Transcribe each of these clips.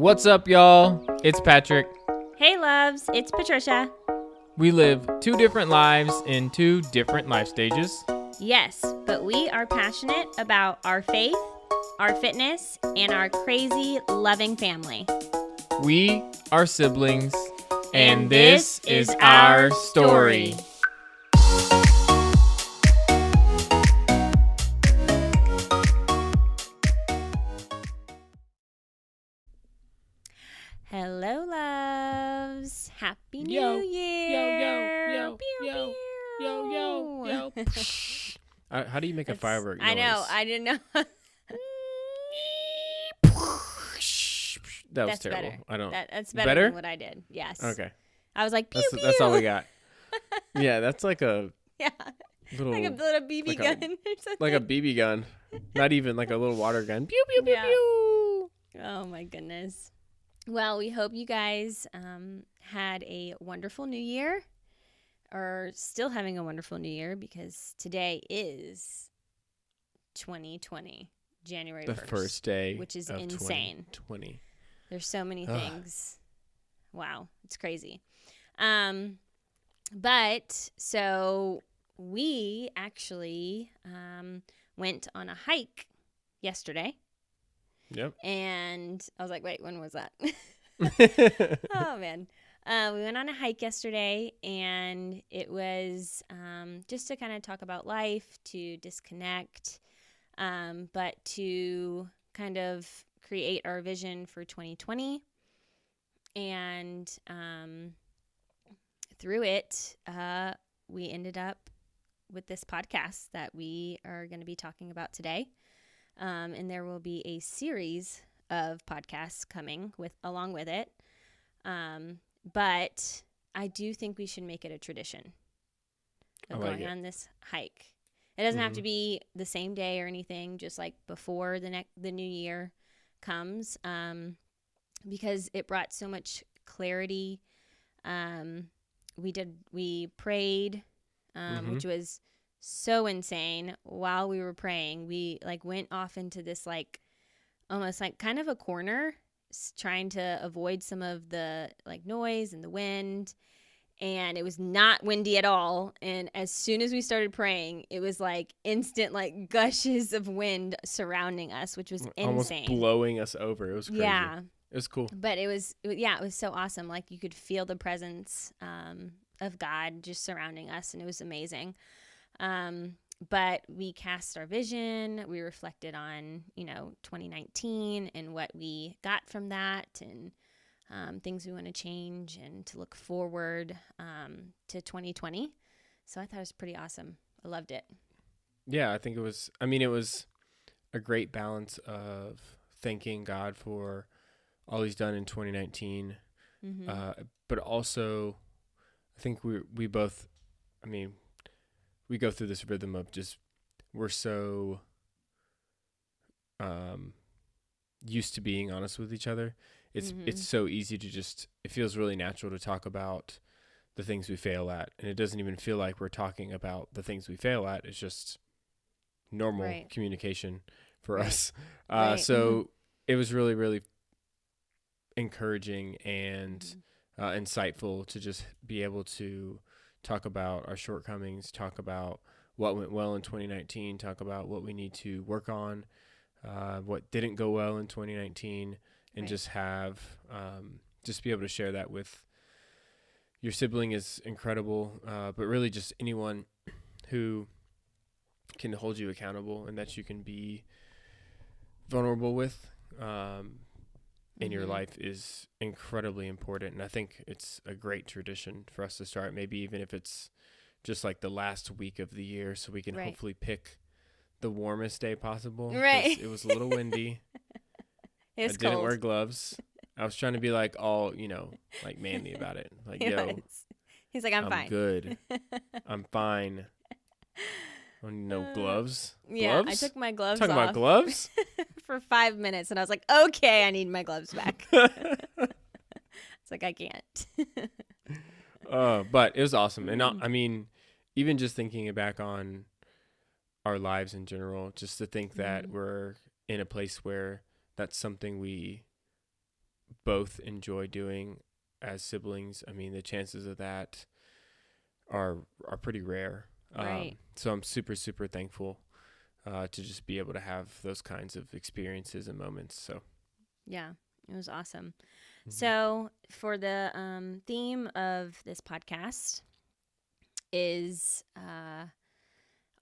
What's up, y'all? It's Patrick. Hey, loves, it's Patricia. We live two different lives in two different life stages. Yes, but we are passionate about our faith, our fitness, and our crazy, loving family. We are siblings, and, this, is our story. Hello, how do you make a firework I know. I didn't know. that was that's terrible. better. I don't. That, that's better, Better? than what I did. Yes. okay, I was like, pew, that's that's all we got. yeah, that's like a Yeah. little Like a little BB like a- gun or something. like a BB gun, not even like a little water gun. Pew pew pew Yeah. pew. Oh my goodness. Well, we hope you guys um, had a wonderful new year or still having a wonderful new year because today is 2020, January The 1st. first day, which is of insane. 20. There's so many Ugh. things. Wow, it's crazy. Um, but so we actually um, went on a hike yesterday. Yep. And I was like, wait, when was that? oh man. Uh, we went on a hike yesterday, and it was um, just to kind of talk about life, to disconnect, um, but to kind of create our vision for 2020. And um, through it, uh, we ended up with this podcast that we are going to be talking about today. Um, and there will be a series of podcasts coming with along with it. Um, but I do think we should make it a tradition of like going it. on this hike. It doesn't have to Mhm. be the same day or anything, just like before the next the new year comes, um, because it brought so much clarity. Um, we did we prayed, um, Mhm. which was so insane. While we were praying, we like went off into this like almost like kind of a corner, trying to avoid some of the like noise and the wind. And it was not windy at all. And as soon as we started praying, it was like instant like gushes of wind surrounding us, which was Almost insane. blowing us over. It was crazy. Yeah, It was cool. but it was yeah, it was so awesome. Like you could feel the presence um, of God just surrounding us, and it was amazing. Um, but we cast our vision. We reflected on you know 2019 and what we got from that, and um, things we want to change, and to look forward um, to 2020. So I thought it was pretty awesome. I loved it. Yeah, I think it was. I mean, it was a great balance of thanking God for all He's done in 2019, hmm uh, but also, I think we we both. I mean, we go through this rhythm of just we're so um used to being honest with each other. It's Mhm. it's so easy to just. It feels really natural to talk about the things we fail at, and it doesn't even feel like we're talking about the things we fail at. It's just normal Right. communication for Right. us. Uh, Right. Mm-hmm. So it was really, really encouraging and Mhm. uh, insightful to just be able to talk about our shortcomings, talk about what went well in 2019, talk about what we need to work on, uh, what didn't go well in 2019, and Right. just have um, just be able to share that with your sibling is incredible, uh, but really just anyone who can hold you accountable and that you can be vulnerable with um, in your Mhm. life is incredibly important. And I think it's a great tradition for us to start, maybe even if it's just like the last week of the year, so we can Right. hopefully pick the warmest day possible. Right. It was a little windy. It I didn't cold. wear gloves. I was trying to be like all, you know, like manly about it. Like, He yo, was. He's like, I'm, I'm fine. good. I'm fine. I no Uh, gloves. Yeah, gloves? I took my gloves Talking about gloves? for five minutes, and I was like, okay, I need my gloves back. it's like I can't. uh, but it was awesome. And Mm. I mean, even just thinking back on our lives in general, just to think that Mhm. we're in a place where that's something we both enjoy doing as siblings. I mean, the chances of that are are pretty rare. Right. Um, so I'm super super thankful uh, to just be able to have those kinds of experiences and moments. So Yeah, it was awesome. Mhm. So, for the um, theme of this podcast is uh,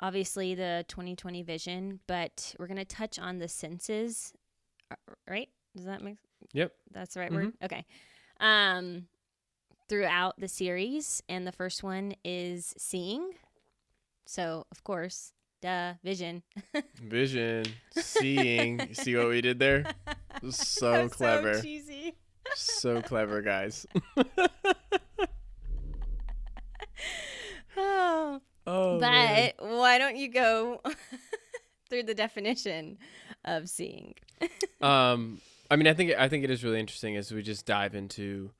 obviously the 2020 vision, but we're going to touch on the senses, uh, right? Does that make Yep. That's the right word? Okay. Um, throughout the series, and the first one is seeing. So, of course, duh, vision. vision, seeing. See what we did there? So clever. So cheesy. So clever, guys. Oh. Oh, man. But why don't you go through the definition of seeing? um i mean i think i think it is really interesting as we just dive into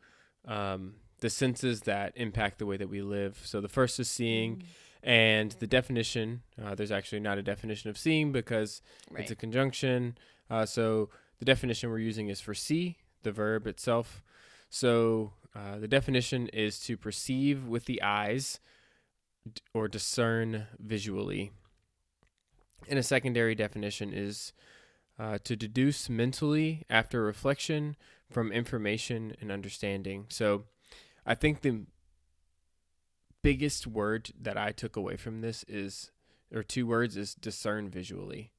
um the senses that impact the way that we live so the first is seeing and the definition uh, there's actually not a definition of seeing because Right. it's a conjunction uh, so the definition we're using is for see the verb itself so uh, the definition is to perceive with the eyes d- or discern visually and a secondary definition is uh, to deduce mentally after reflection from information and understanding. So I think the biggest word that I took away from this is, or two words, is discern visually.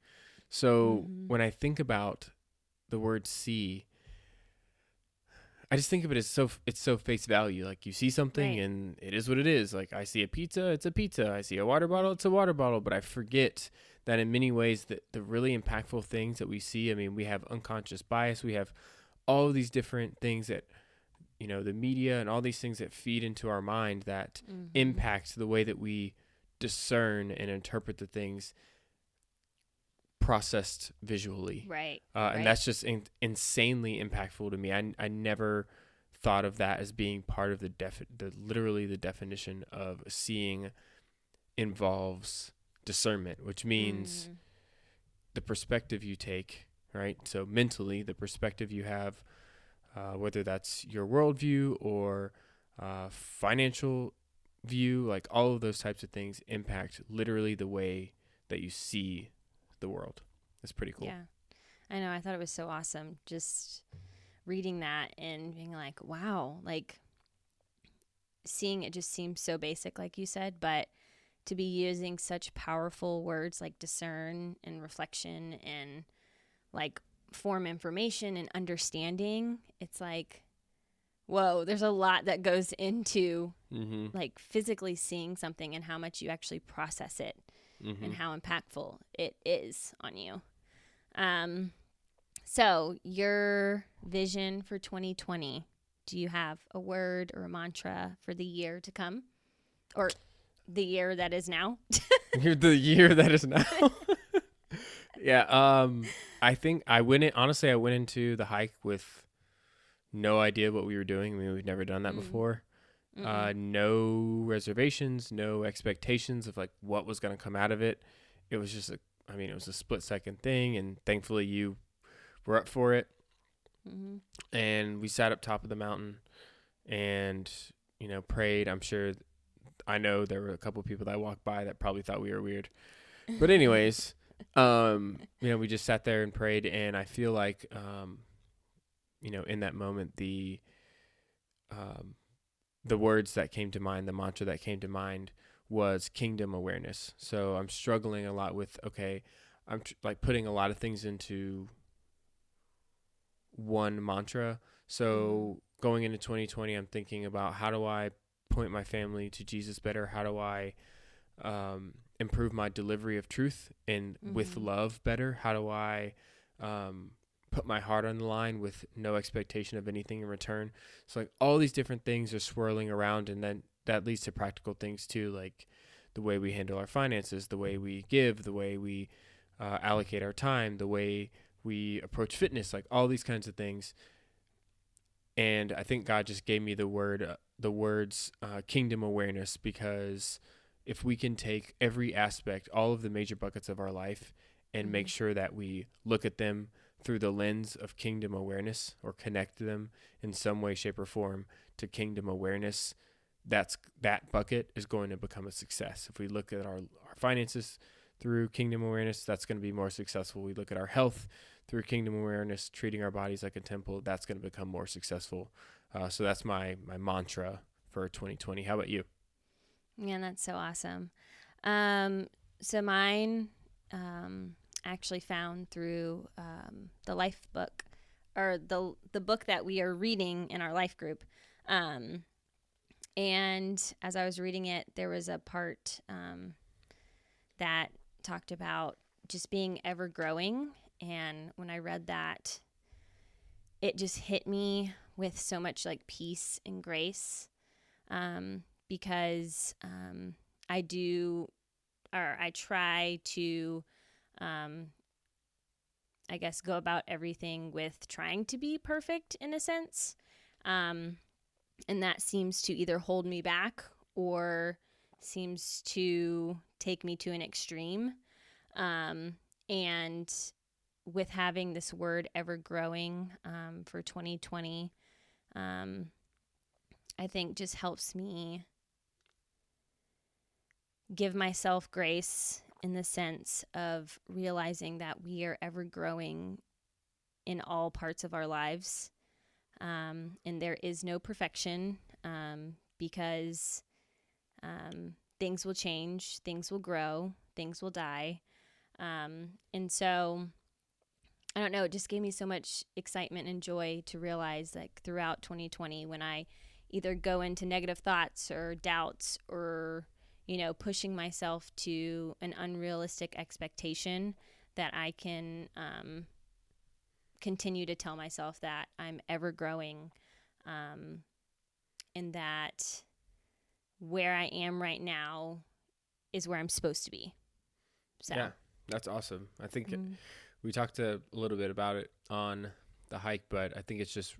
So Mhm. when I think about the word see, I just think of it as so it's so face value. Like you see something Right. and it is what it is. Like I see a pizza, it's a pizza. I see a water bottle, it's a water bottle. But I forget that in many ways that the really impactful things that we see, I mean, we have unconscious bias, we have all of these different things that you know, the media and all these things that feed into our mind that Mhm. impact the way that we discern and interpret the things processed visually. Right. Uh, Right. And that's just in- insanely impactful to me. I, I never thought of that as being part of the def the literally the definition of seeing involves discernment, which means Mm. the perspective you take, right? So mentally, the perspective you have, uh, whether that's your worldview or uh, financial view, like all of those types of things impact literally the way that you see the world. It's pretty cool. Yeah. I know. I thought it was so awesome just reading that and being like, wow, like seeing it just seems so basic, like you said, but to be using such powerful words like discern and reflection and like form information and understanding, it's like, whoa, there's a lot that goes into Mm-hmm. like physically seeing something and how much you actually process it Mm-hmm. and how impactful it is on you. Um, so your vision for 2020, do you have a word or a mantra for the year to come or the year that is now? The year that is now. yeah. Um. I think I went in. Honestly, I went into the hike with no idea what we were doing. I mean, we've never done that Mm. before. Mm-mm. Uh, no reservations, no expectations of like what was going to come out of it. It was just a. I mean, it was a split second thing, and thankfully you were up for it. Mhm. And we sat up top of the mountain, and you know prayed. I'm sure. I know there were a couple people that walked by that probably thought we were weird. But anyways, um, you know, we just sat there and prayed, and I feel like, um, you know, in that moment, the, um, the words that came to mind, the mantra that came to mind was kingdom awareness. So I'm struggling a lot with okay, I'm tr- like putting a lot of things into one mantra. So going into 2020, I'm thinking about how do I point my family to Jesus better? How do I um, improve my delivery of truth and with Mhm. love better? How do I um, put my heart on the line with no expectation of anything in return? So like all these different things are swirling around, and then that leads to practical things too, like the way we handle our finances, the way we give, the way we uh, allocate our time, the way we approach fitness, like all these kinds of things. And I think God just gave me the word, uh, the words, uh, kingdom awareness, because if we can take every aspect, all of the major buckets of our life, and make Mhm. sure that we look at them through the lens of kingdom awareness or connect them in some way, shape, or form to kingdom awareness, that's that bucket is going to become a success. If we look at our, our finances through kingdom awareness, that's going to be more successful. We look at our health through kingdom awareness, treating our bodies like a temple, that's going to become more successful. Uh, so that's my my mantra for 2020. How about you? Yeah, that's so awesome. Um, so mine um, actually found through um, the life book or the the book that we are reading in our life group. Um, and as I was reading it, there was a part um, that talked about just being ever growing. And when I read that, it just hit me with so much like peace and grace um, because um, I do or I try to, um, I guess, go about everything with trying to be perfect in a sense. Um, and that seems to either hold me back or seems to take me to an extreme. Um, and with having this word ever growing um, for 2020, um, I think just helps me give myself grace in the sense of realizing that we are ever growing in all parts of our lives. Um, and there is no perfection um, because um, things will change, things will grow, things will die. Um, and so, I don't know, it just gave me so much excitement and joy to realize, like, throughout 2020, when I either go into negative thoughts or doubts or you know, pushing myself to an unrealistic expectation that I can um, continue to tell myself that I'm ever growing um, and that where I am right now is where I'm supposed to be. So. Yeah, that's awesome. I think mm. it, we talked a little bit about it on the hike, but I think it's just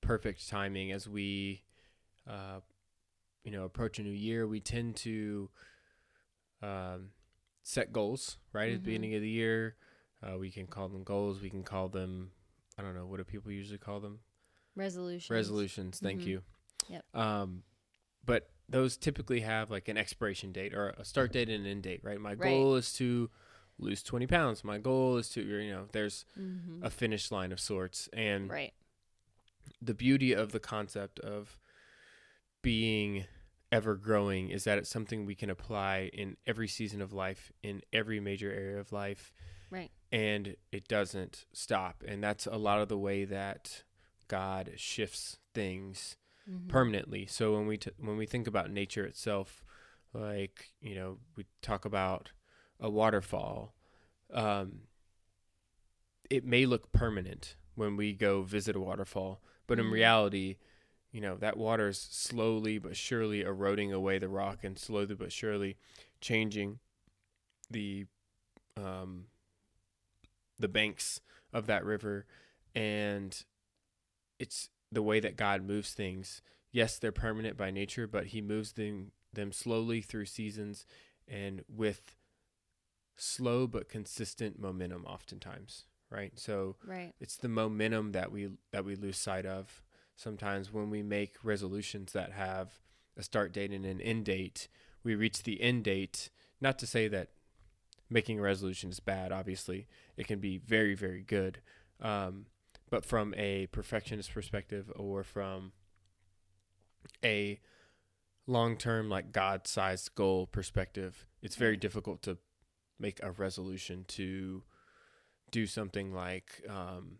perfect timing as we uh, you know approach a new year, we tend to um, set goals right mm-hmm. at the mm-hmm. beginning of the year. Uh, we can call them goals. We can call them I don't know what do people usually call them resolutions. Resolutions. Thank mm-hmm. you. Yep. Um, but those typically have like an expiration date or a start date and an end date, right? My right. goal is to lose 20 pounds. My goal is to, you know, there's mm-hmm. a finish line of sorts. And right. the beauty of the concept of being ever growing is that it's something we can apply in every season of life, in every major area of life. Right. And it doesn't stop. And that's a lot of the way that God shifts things mm-hmm. permanently. So when we t- when we think about nature itself, like, you know, we talk about a waterfall, um, it may look permanent when we go visit a waterfall, but mm-hmm. in reality, you know that water is slowly but surely eroding away the rock and slowly but surely changing the um, the banks of that river. And it's the way that God moves things. Yes they're permanent by nature but he moves them them slowly through seasons and with slow but consistent momentum oftentimes right? So right. it's the momentum that we that we lose sight of sometimes when we make resolutions that have a start date and an end date, we reach the end date. Not to say that making a resolution is bad, obviously, it can be very, very good. Um, but from a perfectionist perspective or from a long term, like God sized goal perspective, it's very difficult to make a resolution to do something like um,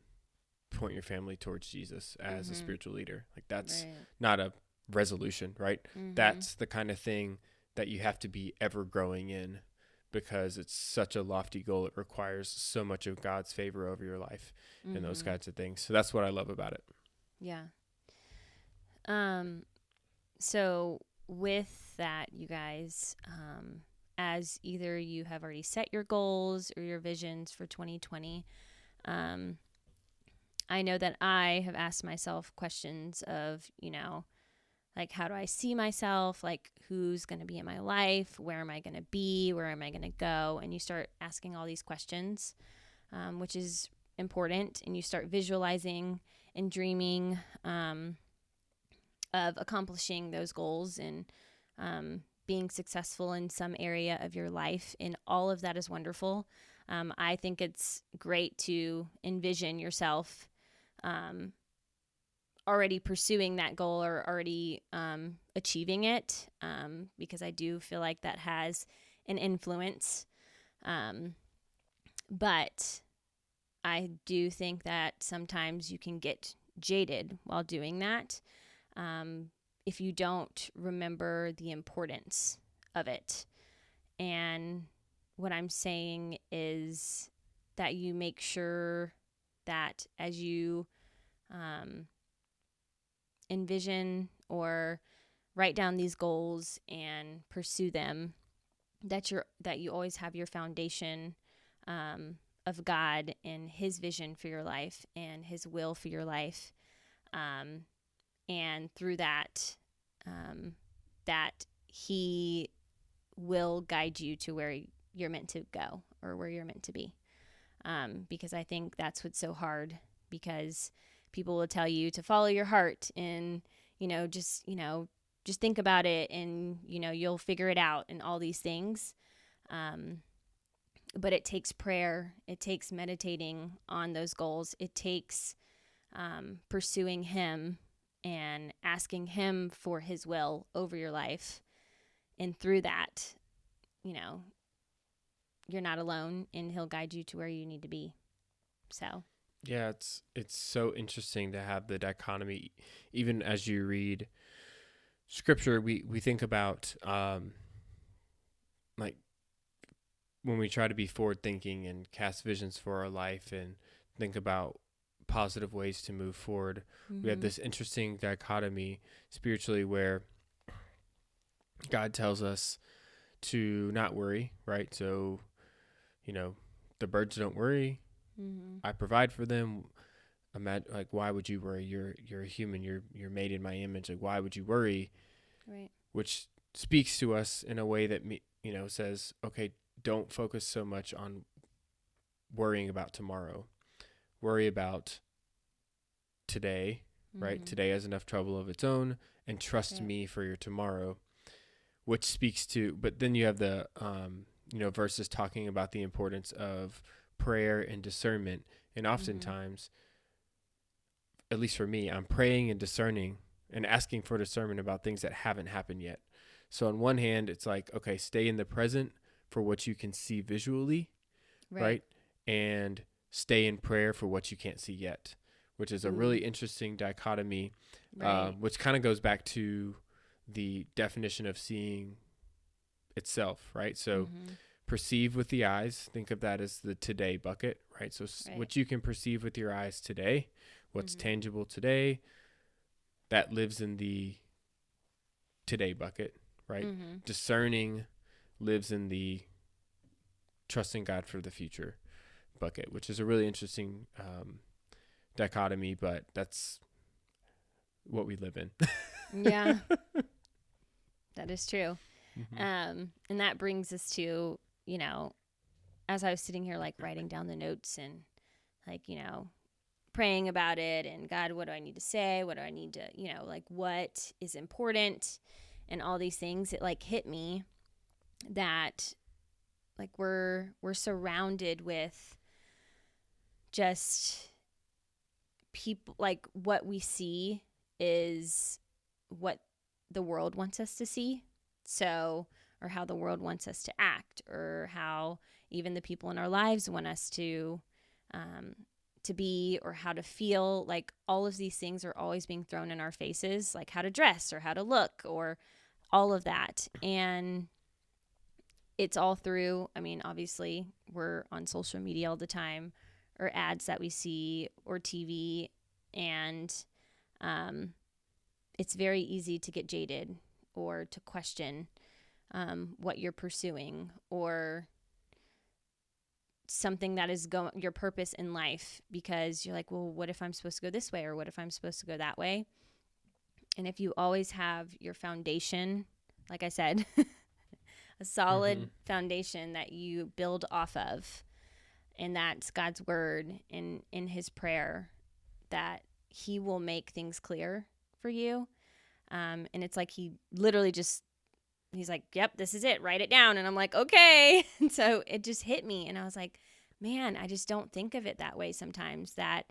point your family towards Jesus as mm-hmm. a spiritual leader. Like that's right. not a resolution, right? Mm-hmm. That's the kind of thing that you have to be ever growing in because it's such a lofty goal. It requires so much of God's favor over your life mm-hmm. and those mm-hmm. kinds of things. So that's what I love about it. Yeah. Um so with that, you guys, um, as either you have already set your goals or your visions for 2020, um, I know that I have asked myself questions of, you know, like how do I see myself? Like who's going to be in my life? Where am I going to be? Where am I going to go? And you start asking all these questions, um, which is important and you start visualizing and dreaming um, of accomplishing those goals and um, being successful in some area of your life, and all of that is wonderful. Um, I think it's great to envision yourself um, already pursuing that goal or already um, achieving it um, because I do feel like that has an influence. Um, but I do think that sometimes you can get jaded while doing that um, if you don't remember the importance of it. And what I'm saying is that you make sure that as you um, envision or write down these goals and pursue them, that you're that you always have your foundation um, of God and His vision for your life and His will for your life, um, and through that, um, that He will guide you to where you're meant to go or where you're meant to be. Um, because I think that's what's so hard because people will tell you to follow your heart and you know just you know just think about it and you know you'll figure it out and all these things. Um, but it takes prayer it takes meditating on those goals it takes um, pursuing him and asking him for his will over your life. And through that you know you're not alone and he'll guide you to where you need to be. So yeah it's it's so interesting to have the dichotomy. Even as you read scripture we we think about um like when we try to be forward thinking and cast visions for our life and think about positive ways to move forward mm-hmm. we have this interesting dichotomy spiritually where god tells us to not worry right? So you know the birds don't worry. Mm-hmm. i provide for them. Imagine like why would you worry? You're you're a human. You're you're made in my image. Like why would you worry? Right. Which speaks to us in a way that me you know says okay don't focus so much on worrying about tomorrow. Worry about today mm-hmm. right today has enough trouble of its own and trust me for your tomorrow. Which speaks to but then you have the um you know verses talking about the importance of prayer and discernment and mm-hmm. oftentimes mm-hmm. at least for me i'm praying and discerning and asking for discernment about things that haven't happened yet so on one hand it's like okay stay in the present for what you can see visually right, right? and stay in prayer for what you can't see yet which is a really interesting dichotomy right. um, which kind of goes back to the definition of seeing itself right so mm-hmm perceive with the eyes. Think of that as the today bucket, right? So right. what you can perceive with your eyes today, what's mm-hmm. tangible today, that lives in the today bucket, right? Mm-hmm. Discerning lives in the trusting God for the future bucket, which is a really interesting um, dichotomy, but that's what we live in. yeah. That is true. Mm-hmm. Um, and that brings us to you know, as I was sitting here, like writing down the notes and like, you know, praying about it and God, what do I need to say? What do I need to, you know, like what is important and all these things, it like hit me that like we're we're surrounded with just people like what we see is what the world wants us to see. So or how the world wants us to act or how even the people in our lives want us to um, to be or how to feel. Like all of these things are always being thrown in our faces like how to dress or how to look or all of that. And it's all through i mean obviously we're on social media all the time or ads that we see or tv and um, it's very easy to get jaded or to question um, what you're pursuing or something that is going your purpose in life because you're like, well, what if I'm supposed to go this way or what if I'm supposed to go that way? And if you always have your foundation, like I said, a solid mm-hmm. foundation that you build off of, and that's God's word in in His prayer that He will make things clear for you. Um, and it's like He literally just He's like, "Yep, this is it. Write it down." And I'm like, "Okay." And so it just hit me, and I was like, "Man, I just don't think of it that way sometimes. That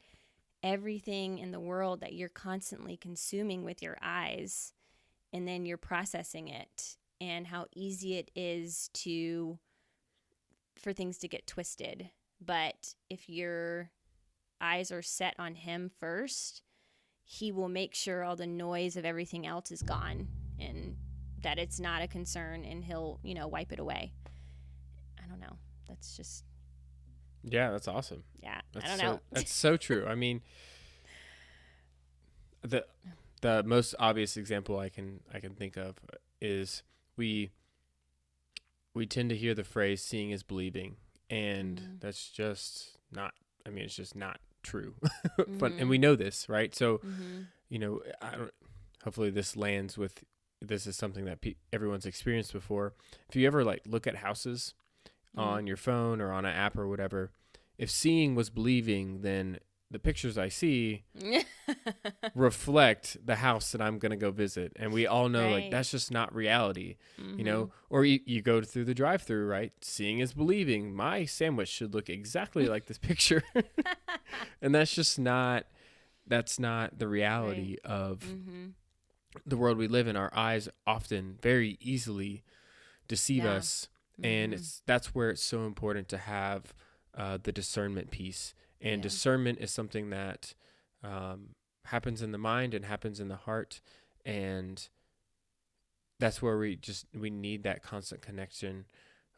everything in the world that you're constantly consuming with your eyes, and then you're processing it, and how easy it is to." for things to get twisted but if your eyes are set on Him first, He will make sure all the noise of everything else is gone and that it's not a concern and He'll, you know, wipe it away. I don't know. That's just. Yeah, that's awesome. Yeah, that's I don't so, know. that's so true. I mean, the the most obvious example I can I can think of is we we tend to hear the phrase "seeing is believing," and Mhm. that's just not. I mean, it's just not true. but and we know this, right? So hmm you know, I don't. Hopefully, this lands with. This is something that pe- everyone's experienced before. If you ever like look at houses Mm. on your phone or on an app or whatever, if seeing was believing, then the pictures I see reflect the house that I'm gonna go visit, and we all know like that's just not reality, Mm-hmm. you know. Or you, you go through the drive-through, right? Seeing is believing. My sandwich should look exactly like this picture, and that's just not. That's not the reality of hmm the world we live in. Our eyes often very easily deceive Yeah. us, and Mhm. it's that's where it's so important to have uh, the discernment piece. And Yeah. discernment is something that um, happens in the mind and happens in the heart, and that's where we just we need that constant connection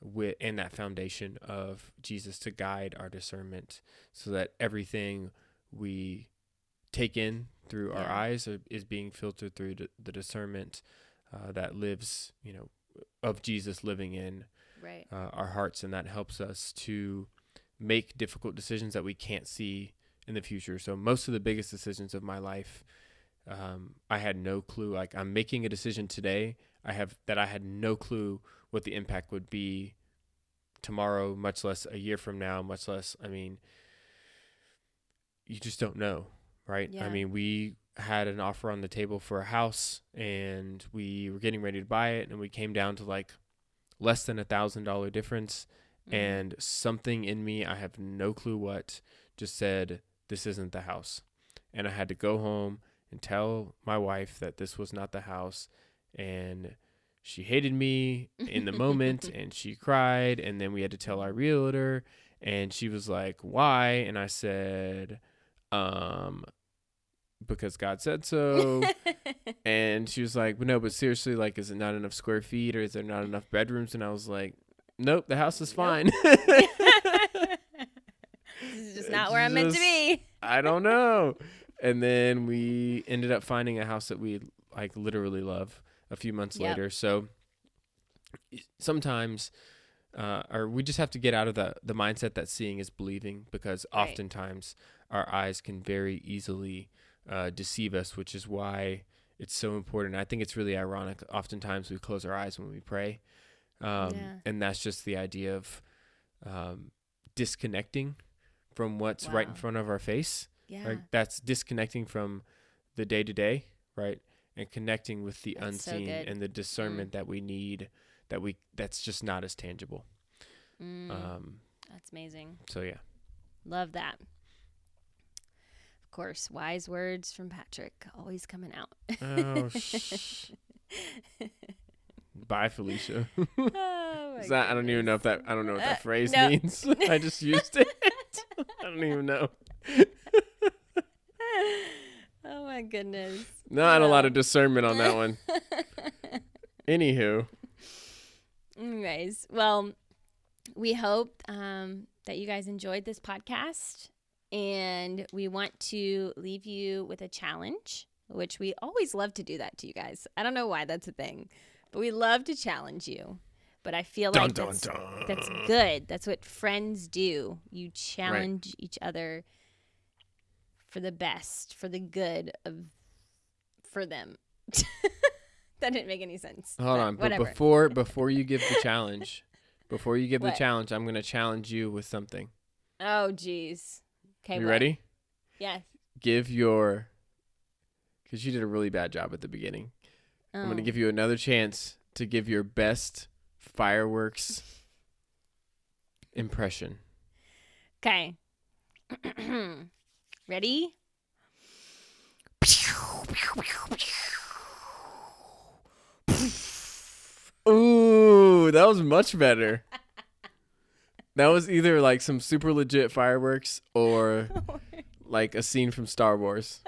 with and that foundation of Jesus to guide our discernment, so that everything we take in through our eyes are, is being filtered through the, the discernment uh, that lives, you know, of Jesus living in right. uh, our hearts, and that helps us to make difficult decisions that we can't see in the future. So most of the biggest decisions of my life, um, I had no clue. Like I'm making a decision today, I have that I had no clue what the impact would be tomorrow, much less a year from now, much less. I mean, you just don't know, right? Yeah. I mean, we had an offer on the table for a house, and we were getting ready to buy it, and we came down to like less than a thousand dollar difference Mhm. and something in me i have no clue what just said this isn't the house and i had to go home and tell my wife that this was not the house and she hated me in the moment and she cried and then we had to tell our realtor and she was like why and i said um because god said so and she was like, but no, but seriously, like, is it not enough square feet or is there not enough bedrooms? And I was like, nope, the house is Nope. fine. this is just not where I'm meant to be. I don't know. And then we ended up finding a house that we like literally love a few months Yep. later. So sometimes, uh, or we just have to get out of the, the mindset that seeing is believing because Right. oftentimes our eyes can very easily uh, deceive us, which is why it's so important. I think it's really ironic. Oftentimes we close our eyes when we pray. Um, Yeah. And that's just the idea of um, disconnecting from what's right in front of our face. Yeah. That's disconnecting from the day to day, right? And connecting with the That's unseen good. and the discernment that we need that we that's just not as tangible. Mm, Um that's amazing. so yeah. Love that. Of course, wise words from Patrick always coming out. Oh sh- Bye Felicia. oh my Is that, I don't even know if that I don't know what that Uh, phrase no. means. I just used it. I don't even know. oh my goodness. Not a lot of discernment on that one. Anywho. Anyways, well, we hope um, that you guys enjoyed this podcast. And we want to leave you with a challenge, which we always love to do that to you guys. I don't know why that's a thing, but we love to challenge you. But I feel like dun that's, dun. that's good. That's what friends do. You challenge each other for the best, for the good of, for them. that didn't make any sense. Hold on, but before before you give the challenge, before you give What? the challenge, I'm gonna challenge you with something. Oh, jeez. Okay. you what? ready? Yes. Give your, because you did a really bad job at the beginning. I'm going to Oh. give you another chance to give your best fireworks impression. Okay. Ready? Ooh, that was much better. That was either like some super legit fireworks or like a scene from Star Wars.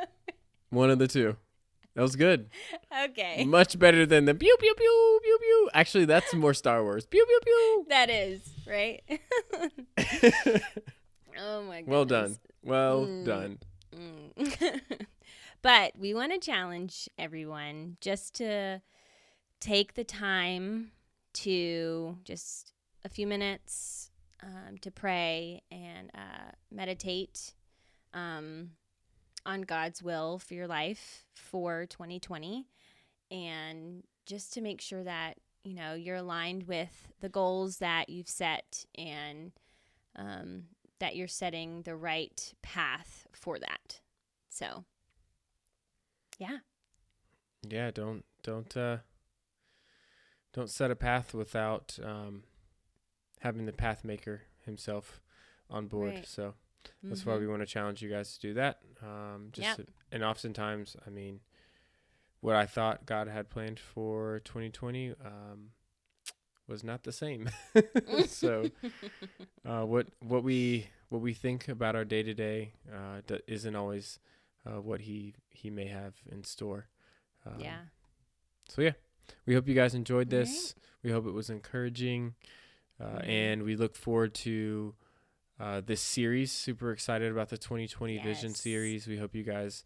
One of the two. That was good. okay. Much better than the pew pew pew pew pew. Actually, that's more Star Wars. Pew pew pew. That is, right? oh my god. well done. Well Mm. done. but we want to challenge everyone just to take the time to just a few minutes um, to pray and uh, meditate um, on God's will for your life for 2020 and just to make sure that you know you're aligned with the goals that you've set and um, that you're setting the right path for that. So, yeah. Yeah, don't don't uh don't set a path without um having the path maker himself on board. Right. So that's why Mhm. we want to challenge you guys to do that. Um just Yep. to- and oftentimes, I mean, what I thought God had planned for 2020 um was not the same. so uh, what what we what we think about our day to day isn't always uh, what he he may have in store. Um, yeah. So yeah, we hope you guys enjoyed this. We hope it was encouraging, uh, Mhm. and we look forward to uh, this series. Super excited about the 2020 Vision series. We hope you guys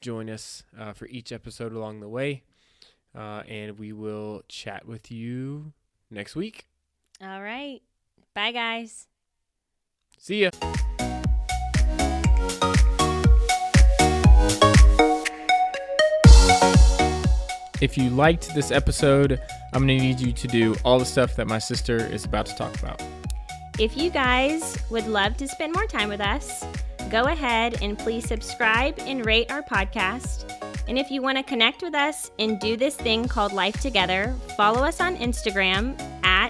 join us uh, for each episode along the way, uh, and we will chat with you next week. All right. Bye, guys. See ya. If you liked this episode, I'm going to need you to do all the stuff that my sister is about to talk about. If you guys would love to spend more time with us, go ahead and please subscribe and rate our podcast. And if you want to connect with us and do this thing called Life Together, follow us on Instagram at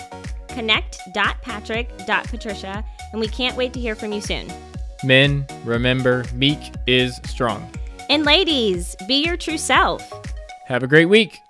connect.patrick.patricia. And we can't wait to hear from you soon. Men, remember, meek is strong. And ladies, be your true self. Have a great week.